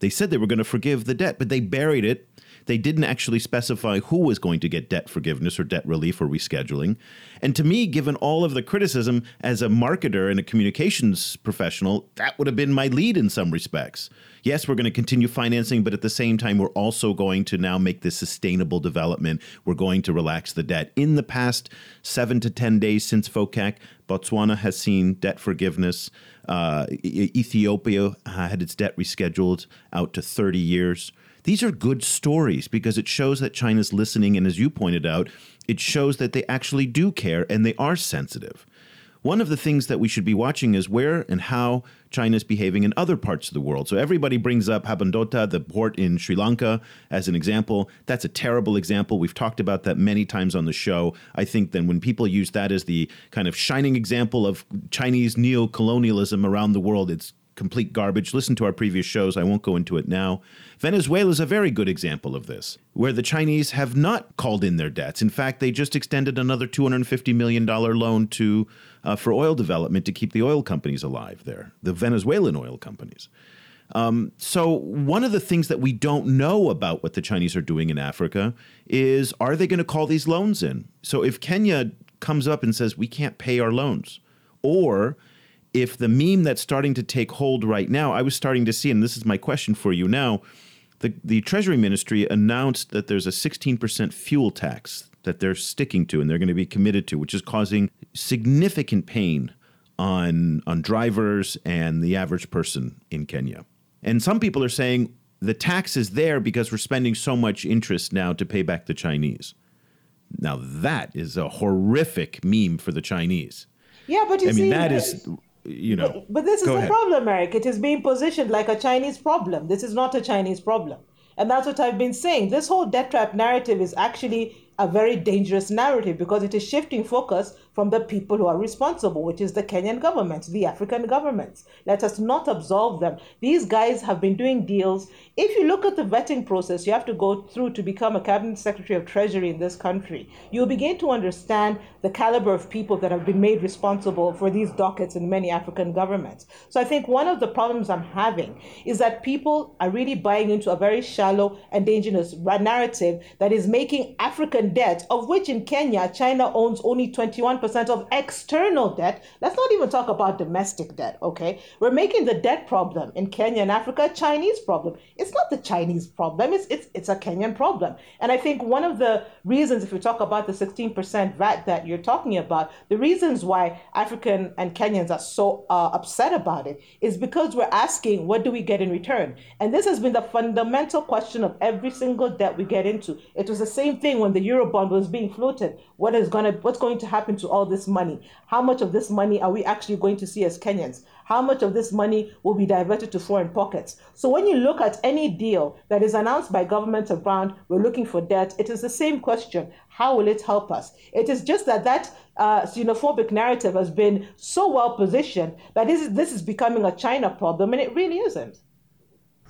They said they were going to forgive the debt, but they buried it they didn't actually specify who was going to get debt forgiveness or debt relief or rescheduling. And to me, given all of the criticism as a marketer and a communications professional, that would have been my lead in some respects. Yes, we're going to continue financing, but at the same time, we're also going to now make this sustainable development. We're going to relax the debt. In the past seven to 10 days since FOCAC, Botswana has seen debt forgiveness. Uh, Ethiopia had its debt rescheduled out to 30 years. These are good stories because it shows that China's listening, and as you pointed out, it shows that they actually do care and they are sensitive. One of the things that we should be watching is where and how China is behaving in other parts of the world. So everybody brings up Hambantota, the port in Sri Lanka, as an example. That's a terrible example. We've talked about that many times on the show. I think then when people use that as the kind of shining example of Chinese neo-colonialism around the world, it's complete garbage. Listen to our previous shows. I won't go into it now. Venezuela is a very good example of this, where the Chinese have not called in their debts. In fact, they just extended another $250 million loan to uh, for oil development to keep the oil companies alive there, the Venezuelan oil companies. Um, so, one of the things that we don't know about what the Chinese are doing in Africa is are they going to call these loans in? So, if Kenya comes up and says, we can't pay our loans, or if the meme that's starting to take hold right now, I was starting to see, and this is my question for you now the, the Treasury Ministry announced that there's a 16% fuel tax that they're sticking to and they're going to be committed to, which is causing significant pain on, on drivers and the average person in Kenya. And some people are saying the tax is there because we're spending so much interest now to pay back the Chinese. Now, that is a horrific meme for the Chinese. Yeah, but you I see, mean, that uh, is you know. But, but this is the problem, Eric. It is being positioned like a Chinese problem. This is not a Chinese problem. And that's what I've been saying. This whole debt trap narrative is actually a very dangerous narrative because it is shifting focus from the people who are responsible, which is the Kenyan government, the African governments. Let us not absolve them. These guys have been doing deals. If you look at the vetting process you have to go through to become a cabinet secretary of treasury in this country, you'll begin to understand the caliber of people that have been made responsible for these dockets in many African governments. So I think one of the problems I'm having is that people are really buying into a very shallow and dangerous narrative that is making African debt, of which in Kenya, China owns only 21% of external debt. Let's not even talk about domestic debt, okay? We're making the debt problem in Kenya and Africa a Chinese problem. It's not the Chinese problem, it's, it's, it's a Kenyan problem. And I think one of the reasons, if we talk about the 16% VAT that you're talking about, the reasons why African and Kenyans are so uh, upset about it is because we're asking, what do we get in return? And this has been the fundamental question of every single debt we get into. It was the same thing when the Eurobond was being floated. What is gonna, what's going to happen to all all this money? How much of this money are we actually going to see as Kenyans? How much of this money will be diverted to foreign pockets? So when you look at any deal that is announced by government around, we're looking for debt, it is the same question. How will it help us? It is just that that uh, xenophobic narrative has been so well positioned that this is, this is becoming a China problem, and it really isn't.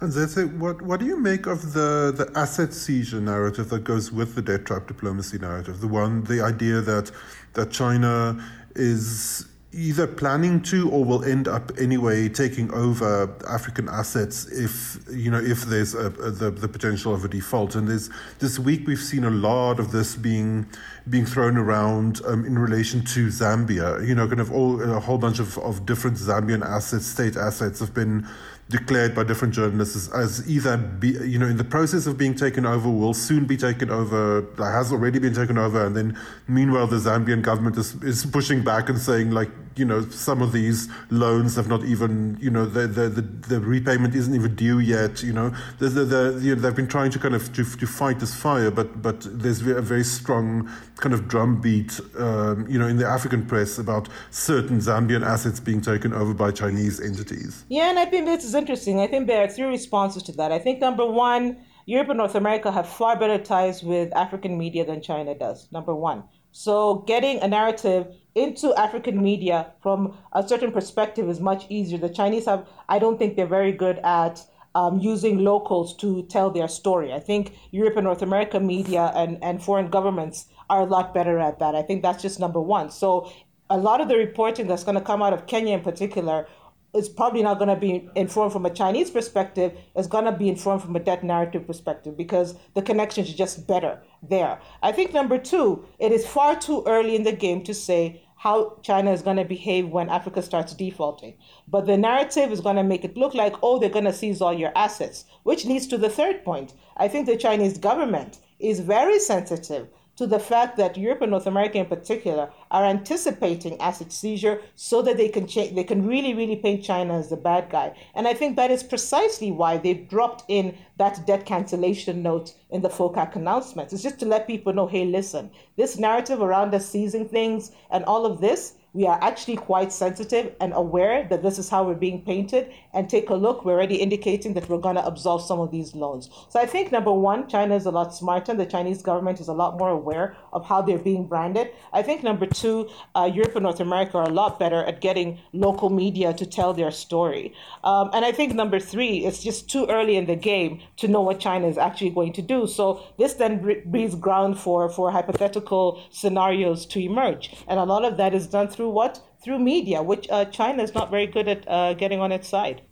Anzetse, what, what do you make of the, the asset seizure narrative that goes with the debt trap diplomacy narrative? The one, the idea that that China is either planning to or will end up anyway taking over African assets if you know if there's a, a, the the potential of a default. And there's this week we've seen a lot of this being being thrown around um, in relation to Zambia. You know, kind of all a whole bunch of, of different Zambian assets, state assets, have been declared by different journalists as, either be, you know in the process of being taken over will soon be taken over has already been taken over and then meanwhile the Zambian government is, is pushing back and saying like you know some of these loans have not even you know the the, the, the repayment isn't even due yet you know, the, the, the, you know they've been trying to kind of to, to fight this fire but but there's a very strong kind of drumbeat um, you know in the African press about certain Zambian assets being taken over by Chinese entities. Yeah and I think this is interesting I think there are three responses to that I think number one Europe and North America have far better ties with African media than China does number one so getting a narrative into African media from a certain perspective is much easier. The Chinese have, I don't think they're very good at um, using locals to tell their story. I think Europe and North America media and, and foreign governments are a lot better at that. I think that's just number one. So a lot of the reporting that's going to come out of Kenya in particular is probably not going to be informed from a Chinese perspective. It's going to be informed from a debt narrative perspective because the connections are just better there. I think number two, it is far too early in the game to say how China is going to behave when Africa starts defaulting. But the narrative is going to make it look like, oh, they're going to seize all your assets, which leads to the third point. I think the Chinese government is very sensitive to the fact that Europe and North America in particular are anticipating asset seizure so that they can cha- they can really really paint China as the bad guy. And I think that is precisely why they've dropped in that debt cancellation note in the FOCAC announcements. It's just to let people know, hey, listen, this narrative around us seizing things and all of this we are actually quite sensitive and aware that this is how we're being painted. And take a look, we're already indicating that we're going to absolve some of these loans. So I think number one, China is a lot smarter. The Chinese government is a lot more aware of how they're being branded. I think number two, uh, Europe and North America are a lot better at getting local media to tell their story. Um, and I think number three, it's just too early in the game to know what China is actually going to do. So this then breeds ground for, for hypothetical scenarios to emerge. And a lot of that is done through what? Through media, which uh, China is not very good at uh, getting on its side.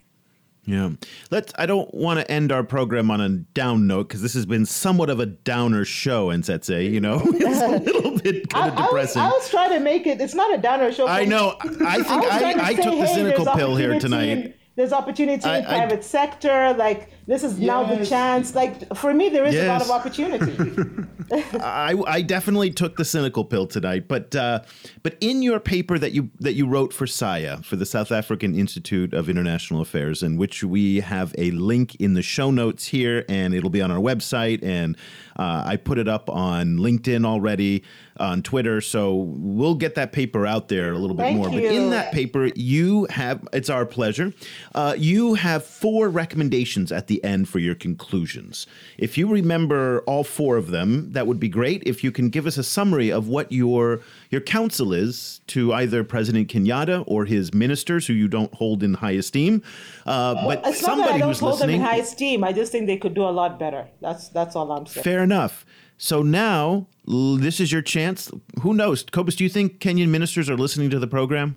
Yeah. Let's I don't want to end our program on a down note because this has been somewhat of a downer show, and say, you know, it's a little bit kind of depressing. I was, I was, trying to make it it's not a downer show. I know. I think I, I, I took the cynical pill here tonight. There's opportunity in private sector. Like this is yes. now the chance. Like for me, there is yes. a lot of opportunity. I, I definitely took the cynical pill tonight, but uh, but in your paper that you that you wrote for SIA for the South African Institute of International Affairs, in which we have a link in the show notes here, and it'll be on our website, and uh, I put it up on LinkedIn already. On Twitter. So we'll get that paper out there a little bit Thank more. you. But in that paper, you have, it's our pleasure, uh, you have four recommendations at the end for your conclusions. If you remember all four of them, that would be great. If you can give us a summary of what your your counsel is to either President Kenyatta or his ministers, who you don't hold in high esteem, uh, but It's not that somebody I don't who's hold them in high esteem. I just think they could do a lot better. That's that's all I'm saying. Fair enough. So now this is your chance. Who knows, Cobus? Do you think Kenyan ministers are listening to the program?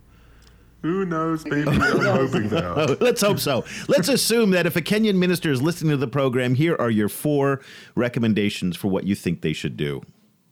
Who knows? Maybe I'm hoping they are. Let's hope so. Let's assume that if a Kenyan minister is listening to the program, here are your four recommendations for what you think they should do.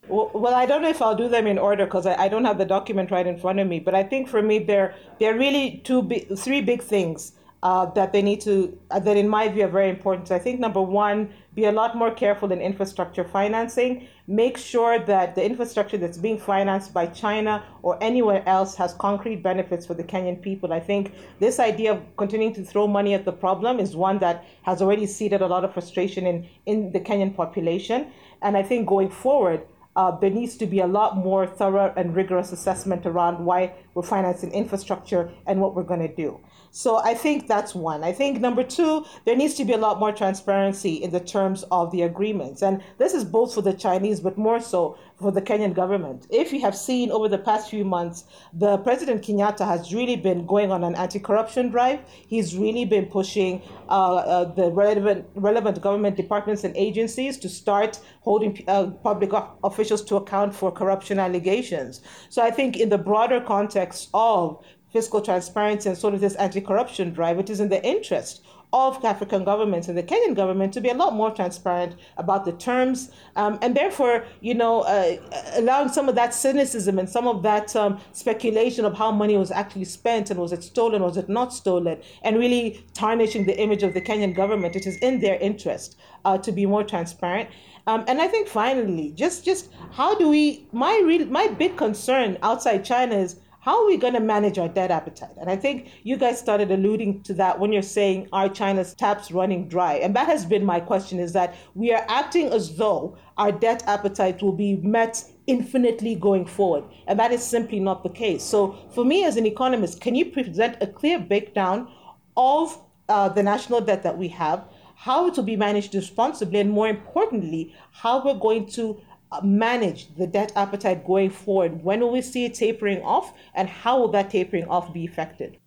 Well, well, I don't know if I'll do them in order because I, I don't have the document right in front of me. But I think for me, there there are really two, big, three big things uh, that they need to uh, that, in my view, are very important. So I think number one, be a lot more careful in infrastructure financing. Make sure that the infrastructure that's being financed by China or anywhere else has concrete benefits for the Kenyan people. I think this idea of continuing to throw money at the problem is one that has already seeded a lot of frustration in in the Kenyan population. And I think going forward uh, there needs to be a lot more thorough and rigorous assessment around why we're financing infrastructure and what we're going to do. So I think that's one. I think number two, there needs to be a lot more transparency in the terms of the agreements. And this is both for the Chinese, but more so for the Kenyan government. If you have seen over the past few months, the President Kenyatta has really been going on an anti-corruption drive. He's really been pushing uh, uh, the relevant relevant government departments and agencies to start holding uh, public officials to account for corruption allegations. So I think in the broader context of fiscal transparency and sort of this anti-corruption drive, it is in the interest of African governments and the Kenyan government to be a lot more transparent about the terms, um, and therefore, you know, uh, allowing some of that cynicism and some of that um, speculation of how money was actually spent and was it stolen, was it not stolen, and really tarnishing the image of the Kenyan government. It is in their interest uh, to be more transparent. Um, and I think finally, just just how do we? My real my big concern outside China is how are we going to manage our debt appetite? And I think you guys started alluding to that when you're saying are China's taps running dry? And that has been my question is that we are acting as though our debt appetite will be met infinitely going forward. And that is simply not the case. So for me as an economist, can you present a clear breakdown of uh, the national debt that we have, how it will be managed responsibly, and more importantly, how we're going to Uh, manage the debt appetite going forward? When will we see it tapering off, and how will that tapering off be affected?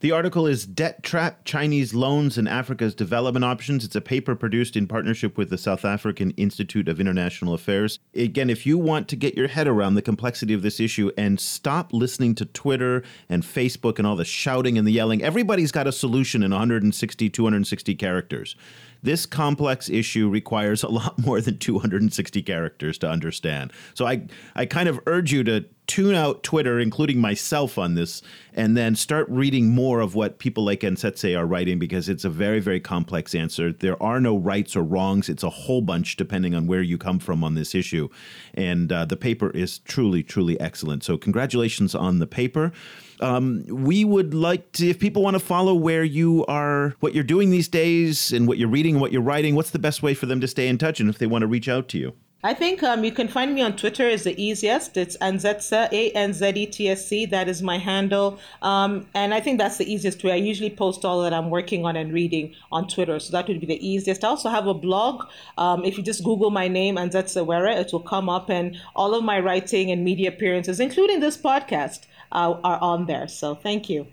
The article is Debt Trap Chinese Loans and Africa's Development Options. It's a paper produced in partnership with the South African Institute of International Affairs. Again, if you want to get your head around the complexity of this issue and stop listening to Twitter and Facebook and all the shouting and the yelling, everybody's got a solution in 160, 260 characters. This complex issue requires a lot more than 260 characters to understand. So I, I kind of urge you to tune out Twitter, including myself on this, and then start reading more of what people like Anzetse are writing because it's a very, very complex answer. There are no rights or wrongs. It's a whole bunch depending on where you come from on this issue. And uh, the paper is truly, truly excellent. So, congratulations on the paper. Um, we would like to, if people want to follow where you are, what you're doing these days, and what you're reading and what you're writing, what's the best way for them to stay in touch and if they want to reach out to you? I think um, you can find me on Twitter is the easiest. It's Anzetse, A-N-Z-E-T-S-E. That is my handle. Um, and I think that's the easiest way. I usually post all that I'm working on and reading on Twitter. So that would be the easiest. I also have a blog. Um, if you just Google my name, Anzetse Were, it will come up. And all of my writing and media appearances, including this podcast, uh, are on there. So thank you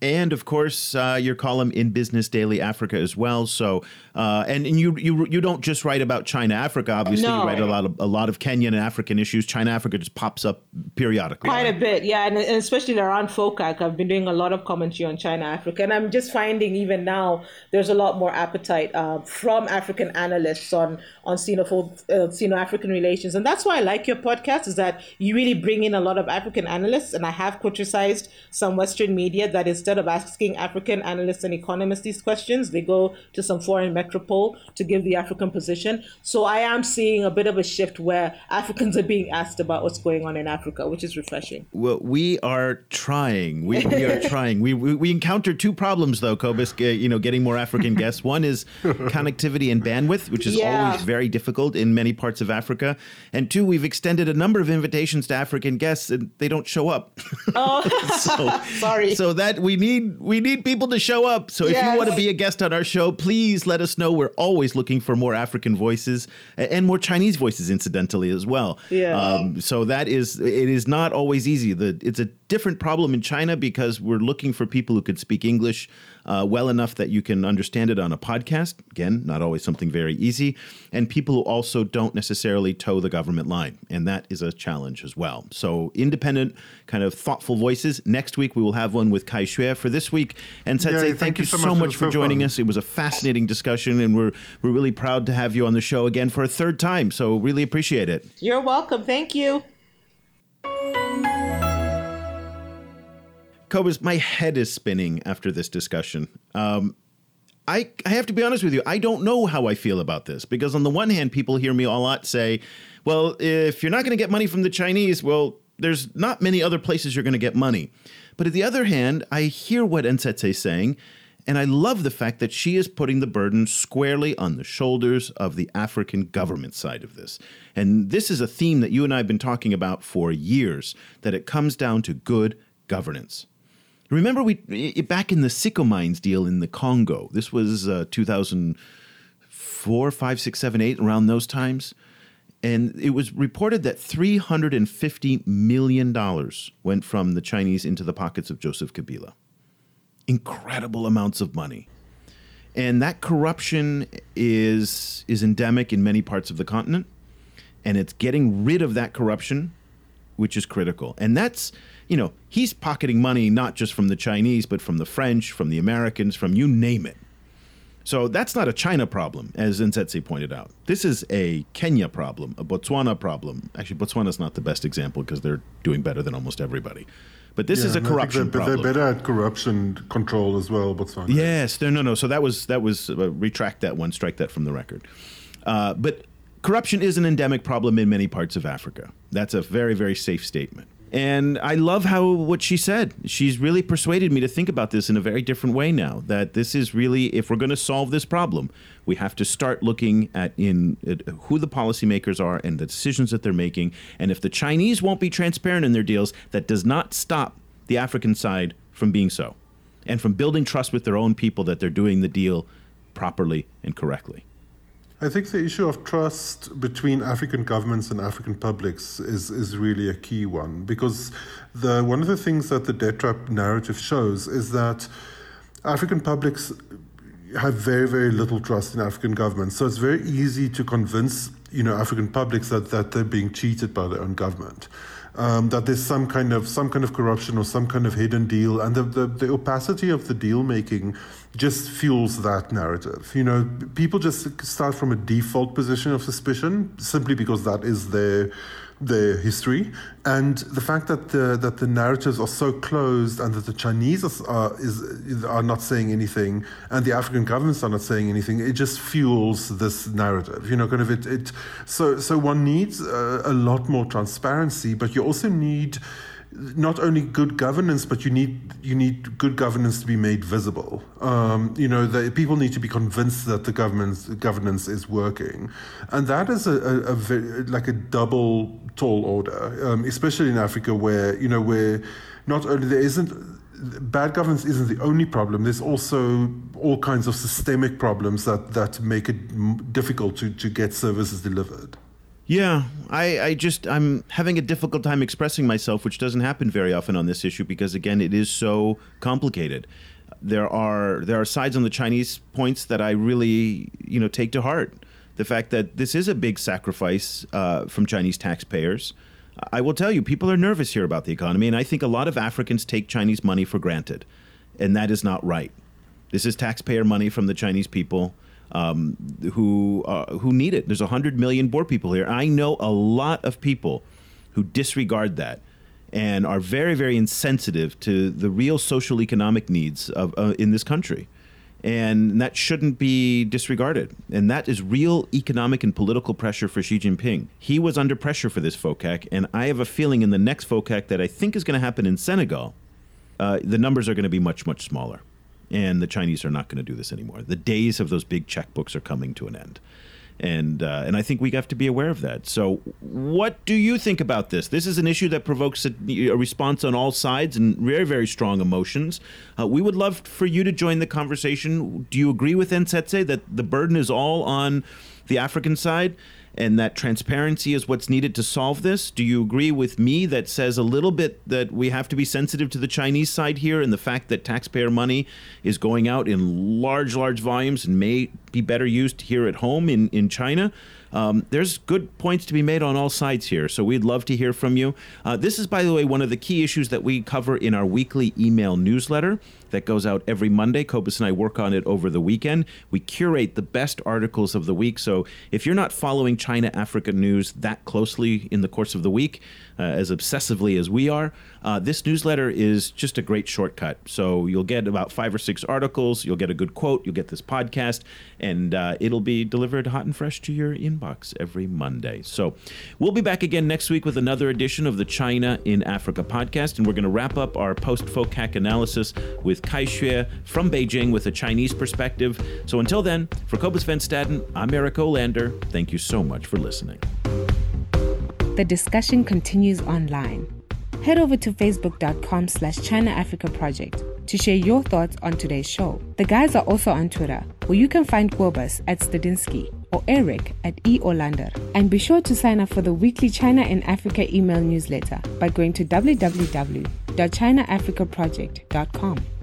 and of course uh, your column in Business Daily Africa as well. So, uh, and, and you you you don't just write about China Africa. Obviously, no. you write a lot of a lot of Kenyan and African issues. China Africa just pops up periodically. Quite a bit, yeah, and, and especially around FOCAC, I've been doing a lot of commentary on China Africa, and I'm just finding even now there's a lot more appetite uh, from African analysts on on Sino uh, Sino African relations, and that's why I like your podcast. Is that you really bring in a lot of African analysts, and I have criticized some Western media that is instead of asking African analysts and economists these questions, they go to some foreign metropole to give the African position. So I am seeing a bit of a shift where Africans are being asked about what's going on in Africa, which is refreshing. Well, we are trying. We, we are trying. We, we, we encounter two problems though, Cobus. Uh, you know, getting more African guests. One is connectivity and bandwidth, which is Yeah. always very difficult in many parts of Africa. And two, we've extended a number of invitations to African guests, and they don't show up. Oh, so, sorry. So that we need we need people to show up. So if Yes. you want to be a guest on our show, please let us know. We're always looking for more African voices and more Chinese voices, incidentally as well. Yeah. Um, so that is it is not always easy. The it's a different problem in China because we're looking for people who could speak English uh, well enough that you can understand it on a podcast. Again, not always something very easy, and people who also don't necessarily toe the government line, and that is a challenge as well. So independent, kind of thoughtful voices. Next week we will have one with Kai Xue. For this week, Anzetse, Yay, thank, thank you you so, so much. Much for so joining fun. us. It was a fascinating discussion, and we're we're really proud to have you on the show again for a third time. So really appreciate it. You're welcome. Thank you. Cobus, my head is spinning after this discussion. Um, I, I have to be honest with you. I don't know how I feel about this because, on the one hand, people hear me a lot say, well, if you're not going to get money from the Chinese, well, there's not many other places you're going to get money. But at the other hand, I hear what Anzetse is saying, and I love the fact that she is putting the burden squarely on the shoulders of the African government side of this. And this is a theme that you and I have been talking about for years that it comes down to good governance. Remember, we back in the Sicomines deal in the Congo. This was uh, 2004, 5, 6, 7, 8, around those times. And it was reported that $350 million went from the Chinese into the pockets of Joseph Kabila. Incredible amounts of money. And that corruption is, is endemic in many parts of the continent. And it's getting rid of that corruption which is critical. And that's, you know, he's pocketing money not just from the Chinese, but from the French, from the Americans, from you name it. So that's not a China problem, as Anzetse pointed out. This is a Kenya problem, a Botswana problem. Actually, Botswana's not the best example because they're doing better than almost everybody. But this is a corruption they're, problem. They're better at corruption control as well, Botswana. Yes, no, no, no. So that was that was uh, retract that one, strike that from the record. Uh, but corruption is an endemic problem in many parts of Africa. That's a very, very safe statement. And I love how what she said. She's really persuaded me to think about this in a very different way now. That this is really, if we're going to solve this problem, we have to start looking at in at who the policymakers are and the decisions that they're making. And if the Chinese won't be transparent in their deals, that does not stop the African side from being so and from building trust with their own people that they're doing the deal properly and correctly. I think the issue of trust between African governments and African publics is, is really a key one because the one of the things that the debt trap narrative shows is that African publics have very very little trust in African governments. So it's very easy to convince you know African publics that, that they're being cheated by their own government. Um, that there's some kind of some kind of corruption or some kind of hidden deal, and the, the, the opacity of the deal making just fuels that narrative. You know, people just start from a default position of suspicion simply because that is their their history, and the fact that the that the narratives are so closed and that the Chinese are is are not saying anything and the African governments are not saying anything, it just fuels this narrative. You know, kind of it. it so so one needs a, a lot more transparency, but you also need not only good governance, but you need you need good governance to be made visible. Um, you know, the, people need to be convinced that the government's governance is working, and that is a, a, a like a double tall order, um, especially in Africa, where you know where not only there isn't bad governance isn't the only problem. There's also all kinds of systemic problems that that make it difficult to to get services delivered. Yeah, I, I just I'm having a difficult time expressing myself, which doesn't happen very often on this issue because again, it is so complicated. There are there are sides on the Chinese points that I really you know take to heart. The fact that this is a big sacrifice uh, from Chinese taxpayers. I will tell you, people are nervous here about the economy, and I think a lot of Africans take Chinese money for granted, and that is not right. This is taxpayer money from the Chinese people um, who uh, who need it. There's 100 million poor people here. I know a lot of people who disregard that. and are very, very insensitive to the real social economic needs of uh, in this country. And that shouldn't be disregarded. And that is real economic and political pressure for Xi Jinping. He was under pressure for this FOCAC, and I have a feeling in the next FOCAC that I think is going to happen in Senegal, uh, the numbers are going to be much, much smaller. And the Chinese are not going to do this anymore. The days of those big checkbooks are coming to an end and uh, and I think we have to be aware of that. So, what do you think about this? This is an issue that provokes a, a response on all sides and very very strong emotions. Uh, we would love for you to join the conversation. Do you agree with Anzetse that the burden is all on the African side? And that transparency is what's needed to solve this. Do you agree with me that says a little bit that we have to be sensitive to the Chinese side here and the fact that taxpayer money is going out in large, large volumes and may be better used here at home in, in China? Um, there's good points to be made on all sides here, so we'd love to hear from you. Uh, this is, by the way, one of the key issues that we cover in our weekly email newsletter that goes out every Monday. Cobus and I work on it over the weekend. We curate the best articles of the week. So if you're not following China Africa news that closely in the course of the week, uh, as obsessively as we are, uh, this newsletter is just a great shortcut. So you'll get about five or six articles, you'll get a good quote, you'll get this podcast, and uh, it'll be delivered hot and fresh to your inbox every Monday. So we'll be back again next week with another edition of the China in Africa podcast, and we're going to wrap up our post FOCAC analysis with Kai Xue from Beijing with a Chinese perspective. So until then, for Cobus Van Staden, I'm Eric Olander. Thank you so much for listening. The discussion continues online. Head over to facebook.com slash China Africa Project to share your thoughts on today's show. The guys are also on Twitter, where you can find Cobus at Stadenesque or Eric at E. Olander. And be sure to sign up for the weekly China in Africa email newsletter by going to www.chinaafricaproject.com.